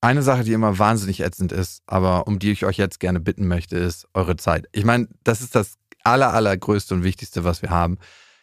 Eine Sache, die immer wahnsinnig ätzend ist, aber um die ich euch jetzt gerne bitten möchte, ist eure Zeit. Ich meine, das ist das aller, allergrößte und wichtigste, was wir haben.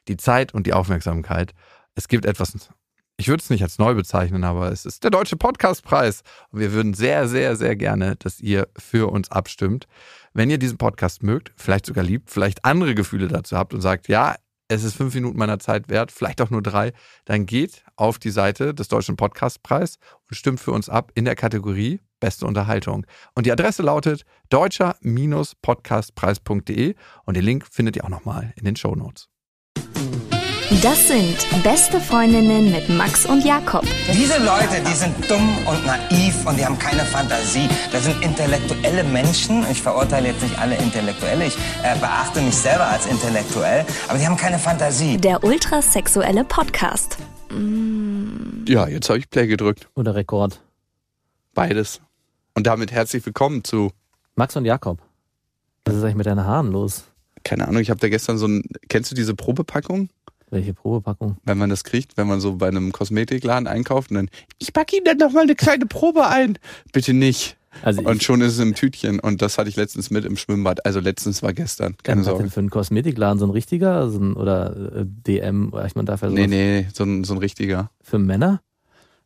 Die Zeit und die Aufmerksamkeit. Es gibt etwas, ich würde es nicht als neu bezeichnen, aber es ist der Deutsche Podcastpreis. Und wir würden sehr, sehr, sehr gerne, dass ihr für uns abstimmt. Wenn ihr diesen Podcast mögt, vielleicht sogar liebt, vielleicht andere Gefühle dazu habt und sagt, ja, es ist fünf Minuten meiner Zeit wert, vielleicht auch nur drei, dann geht auf die Seite des Deutschen Podcastpreis und stimmt für uns ab in der Kategorie Beste Unterhaltung. Und die Adresse lautet deutscher-podcastpreis.de und den Link findet ihr auch nochmal in den Show Notes. Das sind beste Freundinnen mit Max und Jakob. Diese Leute, die sind dumm und naiv und die haben keine Fantasie. Das sind intellektuelle Menschen. Ich verurteile jetzt nicht alle Intellektuelle. Ich äh, beachte mich selber als intellektuell. Aber die haben keine Fantasie. Der ultrasexuelle Podcast. Ja, jetzt habe ich Play gedrückt. Oder Rekord. Beides. Und damit herzlich willkommen zu, Max und Jakob. Was ist eigentlich mit deinen Haaren los? keine Ahnung, ich habe da gestern so ein, kennst du diese Probepackung? Welche Probepackung? Wenn man das kriegt, wenn man so bei einem Kosmetikladen einkauft und dann, ich packe Ihnen dann noch mal eine kleine Probe ein. Bitte nicht. Also Und schon ist es im Tütchen und das hatte ich letztens mit im Schwimmbad. Also letztens war gestern. Keine denn Sorge. für ein Kosmetikladen? So ein richtiger? So ein, oder äh, DM? Oder ich meine, dafür Nee, nee, so ein, so ein richtiger. Für Männer?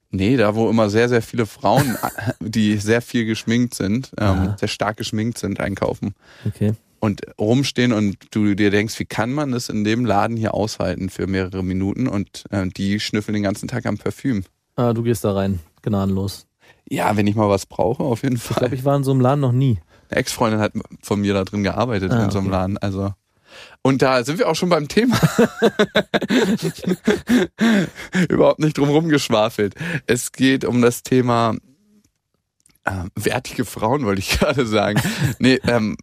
Nee, da wo immer sehr, sehr viele Frauen, die sehr viel geschminkt sind, ähm, sehr stark geschminkt sind, einkaufen. Okay. Und rumstehen und du dir denkst, wie kann man das in dem Laden hier aushalten für mehrere Minuten und äh, die schnüffeln den ganzen Tag am Parfüm. Ah, du gehst da rein. Gnadenlos. Ja, wenn ich mal was brauche, auf jeden Ich Fall. glaube, ich war in so einem Laden noch nie. Eine Ex-Freundin hat von mir da drin gearbeitet Ah, in so einem okay. Laden. Also. Und da sind wir auch schon beim Thema. Überhaupt nicht drum rumgeschwafelt. Es geht um das Thema äh, wertige Frauen, wollte ich gerade sagen. Nee, ähm,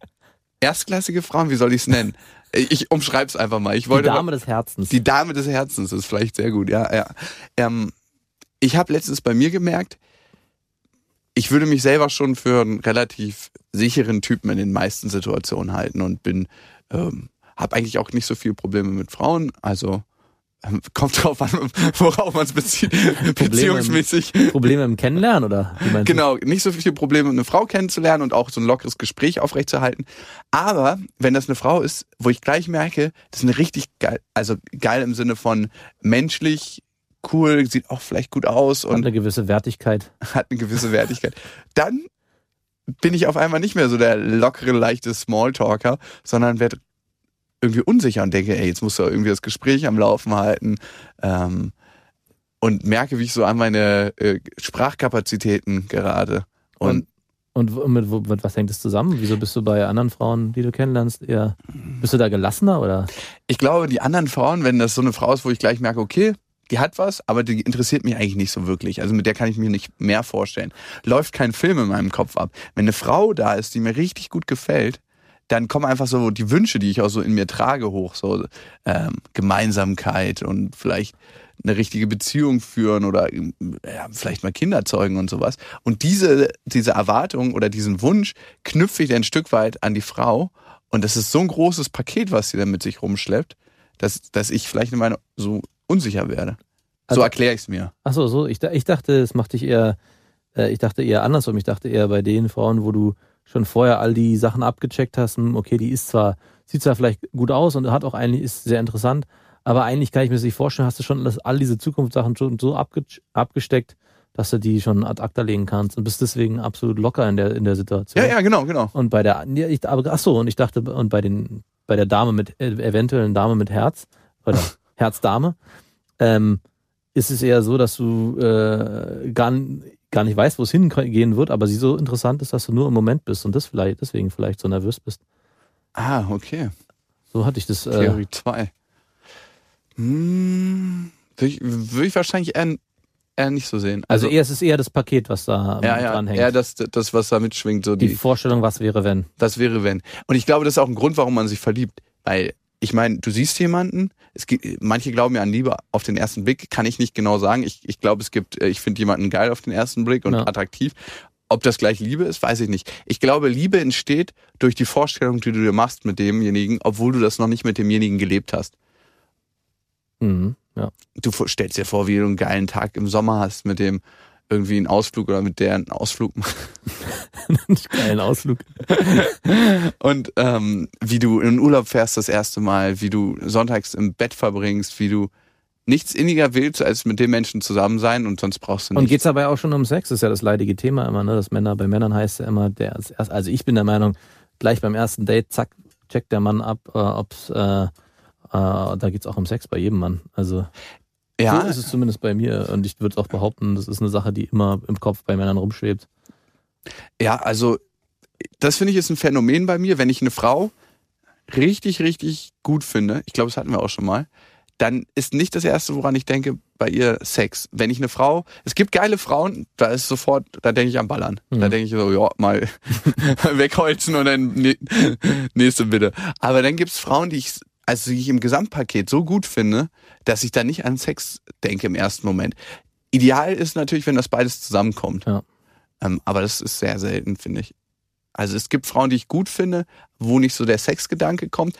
erstklassige Frauen, wie soll ich es nennen? Ich umschreib's einfach mal. Ich Die wollte Dame des Herzens. die Dame des Herzens ist vielleicht sehr gut, ja, ja. Ähm, ich habe letztens bei mir gemerkt, ich würde mich selber schon für einen relativ sicheren Typen in den meisten Situationen halten und bin, ähm, habe eigentlich auch nicht so viele Probleme mit Frauen. Also kommt drauf an, worauf man es bezieht, beziehungsmäßig. Probleme im Kennenlernen, oder? Wie meinst du? Genau, nicht so viele Probleme, eine Frau kennenzulernen und auch so ein lockeres Gespräch aufrechtzuerhalten. Aber wenn das eine Frau ist, wo ich gleich merke, das ist eine richtig geil, also geil im Sinne von menschlich, cool, sieht auch vielleicht gut aus Hat und eine gewisse Wertigkeit. hat eine gewisse Wertigkeit, dann bin ich auf einmal nicht mehr so der lockere, leichte Smalltalker, sondern werde irgendwie unsicher und denke, ey, jetzt musst du irgendwie das Gespräch am Laufen halten. Ähm, und merke, wie ich so an meine äh, Sprachkapazitäten gerate. Und, Und w- mit, wo- mit was hängt es zusammen? Wieso bist du bei anderen Frauen, die du kennenlernst, eher, bist du da gelassener oder? ich glaube, die anderen Frauen, wenn das so eine Frau ist, wo ich gleich merke, okay, die hat was, aber die interessiert mich eigentlich nicht so wirklich. Also mit der kann ich mir nicht mehr vorstellen. Läuft kein Film in meinem Kopf ab. Wenn eine Frau da ist, die mir richtig gut gefällt, dann kommen einfach so die Wünsche, die ich auch so in mir trage, hoch. So ähm, Gemeinsamkeit und vielleicht eine richtige Beziehung führen oder ähm, ja, vielleicht mal Kinder zeugen und sowas. Und diese, diese Erwartung oder diesen Wunsch knüpfe ich ein Stück weit an die Frau. Und das ist so ein großes Paket, was sie dann mit sich rumschleppt, dass, dass ich vielleicht in meine so unsicher werde. Also- so erkläre ich es mir. Ach so, so. Ich, ich dachte, es macht dich eher, äh, ich dachte eher andersrum. Ich dachte eher bei den Frauen, wo du schon vorher all die Sachen abgecheckt hast, hm, okay, die ist zwar, sieht zwar vielleicht gut aus und hat auch eigentlich, ist sehr interessant, aber eigentlich kann ich mir das nicht vorstellen, hast du schon all diese Zukunftssachen schon so abge, abgesteckt, dass du die schon ad acta legen kannst und bist deswegen absolut locker in der, in der Situation. Ja, ja, genau, genau. Und bei der, ich, aber, ach so, und ich dachte, und bei den, bei der Dame mit, äh, eventuellen Dame mit Herz, oder Herzdame, ähm, ist es eher so, dass du äh, gar, gar nicht weißt, wo es hingehen wird, aber sie so interessant ist, dass du nur im Moment bist und das vielleicht, deswegen vielleicht so nervös bist. Ah, okay. So hatte ich das. Äh, Theorie 2. Hm, würde ich, würd ich wahrscheinlich eher, eher nicht so sehen. also eher, es ist eher das Paket, was da ja, ja, dranhängt. eher das, das, was da mitschwingt, so die die, Vorstellung, was wäre, wenn. das wäre wenn. Und ich glaube, das ist auch ein Grund, warum man sich verliebt. Weil, ich meine, du siehst jemanden, es gibt, manche glauben ja an Liebe auf den ersten Blick, kann ich nicht genau sagen. Ich, ich glaube, es gibt, äh, ich finde jemanden geil auf den ersten Blick und Ja. attraktiv. Ob das gleich Liebe ist, weiß ich nicht. Ich glaube, Liebe entsteht durch die Vorstellung, die du dir machst mit demjenigen, obwohl du das noch nicht mit demjenigen gelebt hast. Mhm, ja. du stellst dir vor, wie du einen geilen Tag im Sommer hast mit dem, irgendwie einen Ausflug oder mit der einen Ausflug machen. Geilen Ausflug. Und ähm, wie du in den Urlaub fährst das erste Mal, wie du sonntags im Bett verbringst, wie du nichts inniger willst, als mit dem Menschen zusammen sein und sonst brauchst du Und nichts. geht's dabei auch schon um Sex? Das ist ja das leidige Thema immer, ne? Dass Männer, bei Männern heißt ja immer, der also ich bin der Meinung, gleich beim ersten Date, zack, checkt der Mann ab, äh, ob's, äh, äh, da geht's auch um Sex bei jedem Mann. Also ja, so ist es zumindest bei mir. Und ich würde auch behaupten, das ist eine Sache, die immer im Kopf bei Männern rumschwebt. Ja, also das finde ich ist ein Phänomen bei mir, wenn ich eine Frau richtig, richtig gut finde, ich glaube, das hatten wir auch schon mal, dann ist nicht das Erste, woran ich denke, bei ihr Sex. Wenn ich eine Frau, es gibt geile Frauen, da ist sofort, da denke ich am Ballern. Da Mhm. denke ich so, ja, mal wegholzen und dann nächste bitte. Aber dann gibt's Frauen, die ich, also die ich im Gesamtpaket so gut finde, dass ich da nicht an Sex denke im ersten Moment. Ideal ist natürlich, wenn das beides zusammenkommt. Ja. Ähm, aber das ist sehr selten, finde ich. Also es gibt Frauen, die ich gut finde, wo nicht so der Sexgedanke kommt.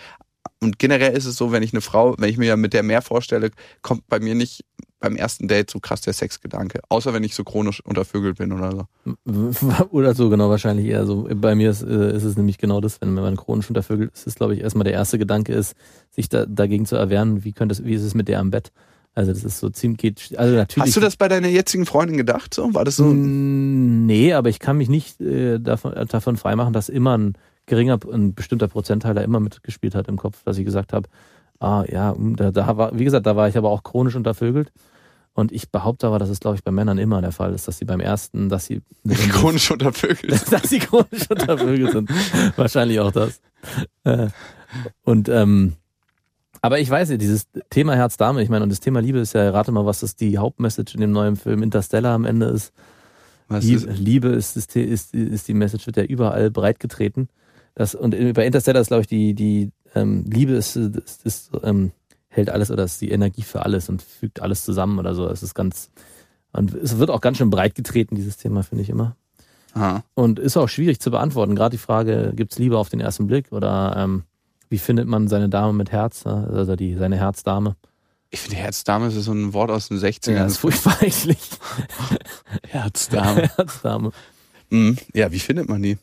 Und generell ist es so, wenn ich eine Frau, wenn ich mir ja mit der mehr vorstelle, kommt bei mir nicht beim ersten Date so krass der Sexgedanke. Außer wenn ich so chronisch untervögelt bin oder so. Oder so, genau, wahrscheinlich eher so. Bei mir ist, äh, ist es nämlich genau das, wenn man chronisch untervögelt ist, ist, glaube ich, erstmal der erste Gedanke ist, sich da, dagegen zu erwehren, wie könnte es, wie ist es mit der am Bett? Also das ist so ziemlich, geht, also natürlich. Hast du das bei deiner jetzigen Freundin gedacht? So? War das so? Nee, aber ich kann mich nicht äh, davon, davon freimachen, dass immer ein geringer, ein bestimmter Prozentteil da immer mitgespielt hat im Kopf, dass ich gesagt habe, ah ja, mm, da, da war, wie gesagt, da war ich aber auch chronisch untervögelt. Und ich behaupte aber, dass es, glaube ich, bei Männern immer der Fall ist, dass sie beim ersten, dass sie Chronisch untervögelt. dass sie chronisch untervögelt sind. Wahrscheinlich auch das. Äh, Und ähm, aber ich weiß ja, dieses Thema Herz-Dame, ich meine, und das Thema Liebe ist ja, rate mal, was das die Hauptmessage in dem neuen Film Interstellar am Ende ist. Was Liebe, ist? Liebe ist, ist, die- ist, ist die Message, wird ja überall breitgetreten. Das, und bei Interstellar ist, glaube ich, die, die ähm, Liebe ist, ist, ist ähm, hält alles oder ist die Energie für alles und fügt alles zusammen oder so. Es ist ganz, und es wird auch ganz schön breit getreten, dieses Thema, finde ich immer. Aha. Und ist auch schwierig zu beantworten. Gerade die Frage, gibt's Liebe auf den ersten Blick oder ähm, wie findet man seine Dame mit Herz, also die, seine Herzdame? Ich finde, Herzdame ist so ein Wort aus den 60ern. Ja, ist furchtbar eigentlich. Herzdame. Herzdame. mhm. Ja, wie findet man die?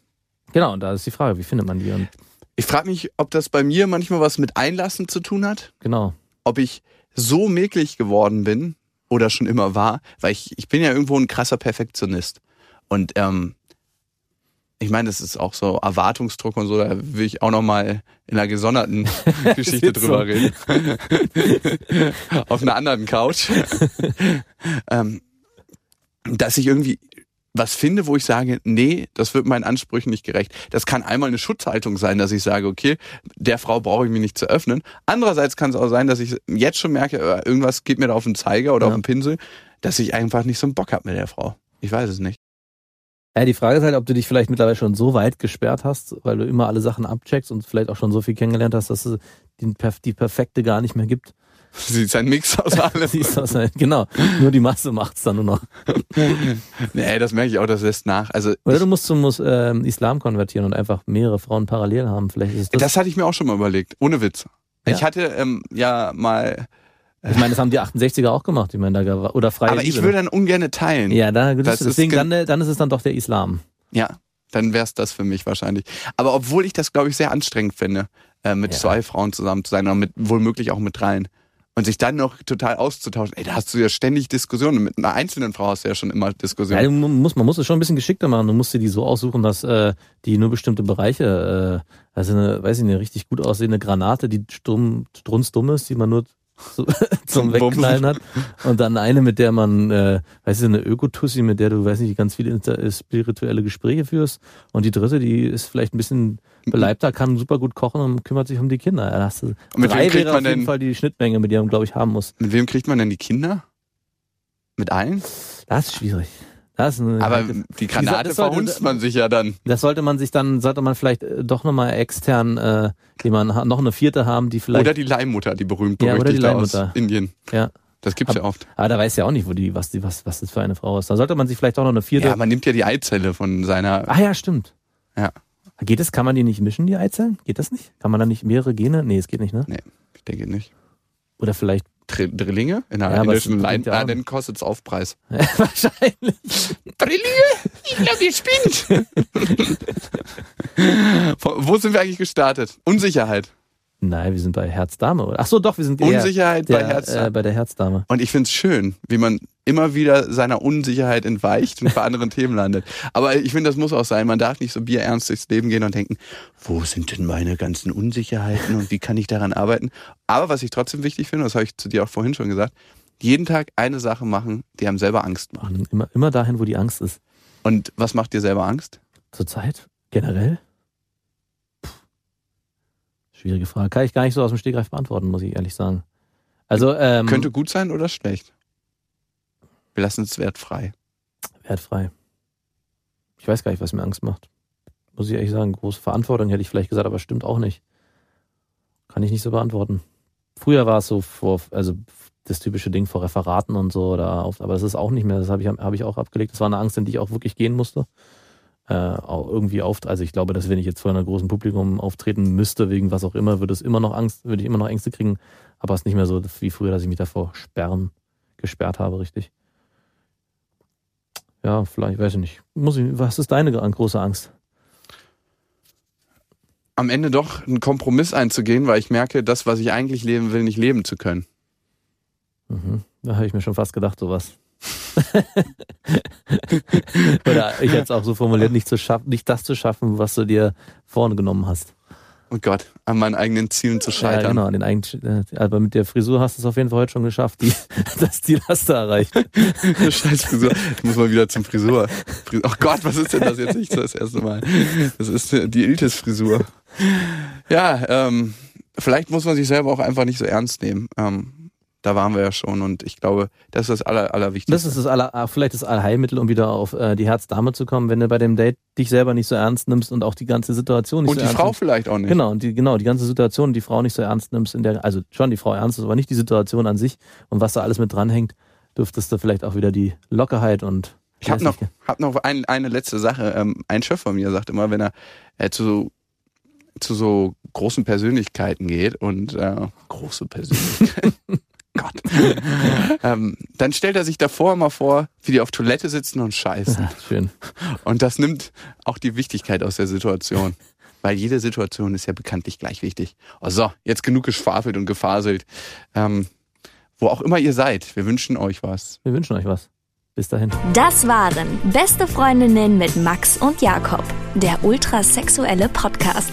Genau, und da ist die Frage, wie findet man die? Und Ich frage mich, ob das bei mir manchmal was mit Einlassen zu tun hat. genau. ob ich so mäglich geworden bin oder schon immer war, weil ich, ich bin ja irgendwo ein krasser Perfektionist. Und ähm, ich meine, das ist auch so Erwartungsdruck und so, da will ich auch nochmal in einer gesonderten Geschichte drüber reden. Auf einer anderen Couch. ähm, dass ich irgendwie was finde, wo ich sage, nee, das wird meinen Ansprüchen nicht gerecht. Das kann einmal eine Schutzhaltung sein, dass ich sage, okay, der Frau brauche ich mich nicht zu öffnen. Andererseits kann es auch sein, dass ich jetzt schon merke, äh, irgendwas geht mir da auf den Zeiger oder Ja. auf den Pinsel, dass ich einfach nicht so einen Bock habe mit der Frau. Ich weiß es nicht. Ja, die Frage ist halt, ob du dich vielleicht mittlerweile schon so weit gesperrt hast, weil du immer alle Sachen abcheckst und vielleicht auch schon so viel kennengelernt hast, dass es die, perf- die perfekte gar nicht mehr gibt. Sie ist ein Mix aus allem. Du, was halt- genau. Nur die Masse macht's dann nur noch. nee, das merke ich auch, das lässt nach. Also Oder du musst zum Mus- ähm, Islam konvertieren und einfach mehrere Frauen parallel haben. Vielleicht ist es das. das hatte ich mir auch schon mal überlegt, ohne Witz. Ja. Ich hatte ähm, ja mal, ich meine, das haben die 68er auch gemacht. Ich meine, da war- oder freie aber Liebe. ich würde dann ungern teilen. ja, da, Das das ist deswegen dann, dann ist es dann doch der Islam. Ja, dann wäre es das für mich wahrscheinlich. Aber obwohl ich das, glaube ich, sehr anstrengend finde, äh, mit Ja. zwei Frauen zusammen zu sein oder mit womöglich auch mit dreien. Und sich dann noch total auszutauschen. Ey, da hast du ja ständig Diskussionen. Mit einer einzelnen Frau hast du ja schon immer Ja, Diskussionen. du muss, man muss es schon ein bisschen geschickter machen. Du musst dir die so aussuchen, dass äh, die nur bestimmte Bereiche, äh, also eine, weiß ich, eine richtig gut aussehende Granate, die stumm, strunzdumm ist, die man nur so, zum Wegknallen hat. Und dann eine, mit der man, äh, weißt du, eine Ökotussi, mit der du, weiß nicht, ganz viele äh, spirituelle Gespräche führst. Und die dritte, die ist vielleicht ein bisschen beleibter, kann super gut kochen und kümmert sich um die Kinder. Ja, hast du, mit drei wem kriegt man auf jeden denn- Fall die Schnittmenge, mit der man, glaube ich, haben muss. Mit wem kriegt man denn die Kinder? Mit allen? Das ist schwierig. Das ist Aber die Granate sollte- verhunzt man sich ja dann. Das sollte man sich dann, sollte man vielleicht äh, doch nochmal extern, äh, die man ha- noch eine vierte haben, die vielleicht. Oder die Leihmutter, die berühmt Ja, oder die berüchtigte aus Leihmutter. Indien. ja. Das gibt's ja oft. Aber da weiß ja auch nicht, wo die, was die, was, was das für eine Frau ist. Da sollte man sich vielleicht auch noch eine vierte. Ja, man nimmt ja die Eizelle von seiner. ah ja, stimmt. Ja. Geht es? Kann man die nicht mischen, die Eizellen? Geht das nicht? Kann man da nicht mehrere Gene? Nee, es geht nicht, ne? Nee, ich denke nicht. Oder vielleicht Drillinge in einer Ja, indischen es ja Ah, dann kostet's Aufpreis. Wahrscheinlich. Drillinge? Ich glaube, ihr spinnt. Wo sind wir eigentlich gestartet? Unsicherheit. Nein, wir sind bei Herzdame, oder? Ach so, doch, wir sind eher Unsicherheit der, bei Herzdame. Äh, bei der Herzdame. Und ich find's schön, wie man immer wieder seiner Unsicherheit entweicht und bei anderen Themen landet. Aber ich finde, das muss auch sein. Man darf nicht so bierernst durchs Leben gehen und denken, wo sind denn meine ganzen Unsicherheiten und wie kann ich daran arbeiten? Aber was ich trotzdem wichtig finde, das habe ich zu dir auch vorhin schon gesagt, jeden Tag eine Sache machen, die einem selber Angst macht. Immer, immer dahin, wo die Angst ist. Und was macht dir selber Angst? Zurzeit? Generell? Schwierige Frage. Kann ich gar nicht so aus dem Stegreif beantworten, muss ich ehrlich sagen. Also, ähm, Könnte gut sein oder schlecht? Wir lassen es wertfrei. wertfrei. Ich weiß gar nicht, was mir Angst macht. Muss ich ehrlich sagen, große Verantwortung hätte ich vielleicht gesagt, aber stimmt auch nicht. Kann ich nicht so beantworten. Früher war es so vor, also das typische Ding vor Referaten und so, oder auf, aber das ist auch nicht mehr, das habe ich, hab ich auch abgelegt. Das war eine Angst, in die ich auch wirklich gehen musste. Äh, auch irgendwie auf, also ich glaube, dass wenn ich jetzt vor einem großen Publikum auftreten müsste, wegen was auch immer, würde es immer noch Angst, würde ich immer noch Ängste kriegen, aber es ist nicht mehr so wie früher, dass ich mich davor sperren, gesperrt habe, richtig. Ja, vielleicht, weiß ich nicht. Muss ich, was ist deine große Angst? Am Ende doch einen Kompromiss einzugehen, weil ich merke, das, was ich eigentlich leben will, nicht leben zu können. Mhm. Da habe ich mir schon fast gedacht, sowas. Oder ich hätte es auch so formuliert, nicht, zu schaffen, nicht das zu schaffen, was du dir vorne genommen hast. Oh Gott, an meinen eigenen Zielen zu Ja, scheitern. genau, den eigenen, äh, aber mit der Frisur hast du es auf jeden Fall heute schon geschafft. Die, das Ziel hast du erreicht. Scheiß Frisur. Ich muss mal wieder zum Frisur. Fris- Oh Gott, was ist denn das jetzt nicht so das erste Mal? Das ist die Iltis-Frisur. Ja, ähm, vielleicht muss man sich selber auch einfach nicht so ernst nehmen. Ähm, da waren wir ja schon und ich glaube, das ist das Aller, Allerwichtigste. Das ist das aller, ah, vielleicht das Allheilmittel, um wieder auf äh, die Herzdame zu kommen, wenn du bei dem Date dich selber nicht so ernst nimmst und auch die ganze Situation nicht und so die ernst Frau nimmst. vielleicht auch nicht. Genau, und die, genau, die ganze Situation, die Frau nicht so ernst nimmst, in der, also schon die Frau ernst ist, aber nicht die Situation an sich und was da alles mit dranhängt, dürftest du vielleicht auch wieder die Lockerheit und Ich habe noch, hab noch ein, eine letzte Sache. Ähm, ein Chef von mir sagt immer, wenn er äh, zu, zu so großen Persönlichkeiten geht und äh, große Persönlichkeiten, Gott, ähm, dann stellt er sich davor immer vor, wie die auf Toilette sitzen und scheißen. Ja, schön. Und das nimmt auch die Wichtigkeit aus der Situation. Weil jede Situation ist ja bekanntlich gleich wichtig. Oh, so, jetzt genug geschwafelt und gefaselt. Ähm, wo auch immer ihr seid, wir wünschen euch was. Wir wünschen euch was. Bis dahin. Das waren Beste Freundinnen mit Max und Jakob, der ultrasexuelle Podcast.